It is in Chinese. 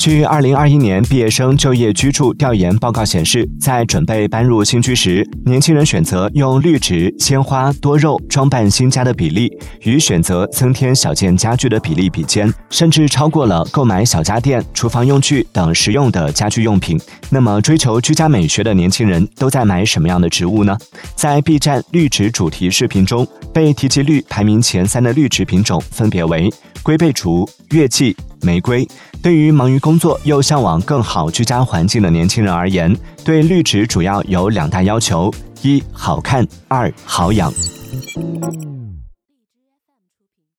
据二零二一年毕业生就业居住调研报告显示，在准备搬入新居时，年轻人选择用绿植、鲜花、多肉装扮新家的比例，与选择增添小件家具的比例比肩，甚至超过了购买小家电、厨房用具等实用的家居用品。那么，追求居家美学的年轻人都在买什么样的植物呢？在 B 站绿植主题视频中，被提及率排名前三的绿植品种分别为龟背竹、月季。玫瑰对于忙于工作又向往更好居家环境的年轻人而言，对绿植主要有两大要求：一好看，二好养。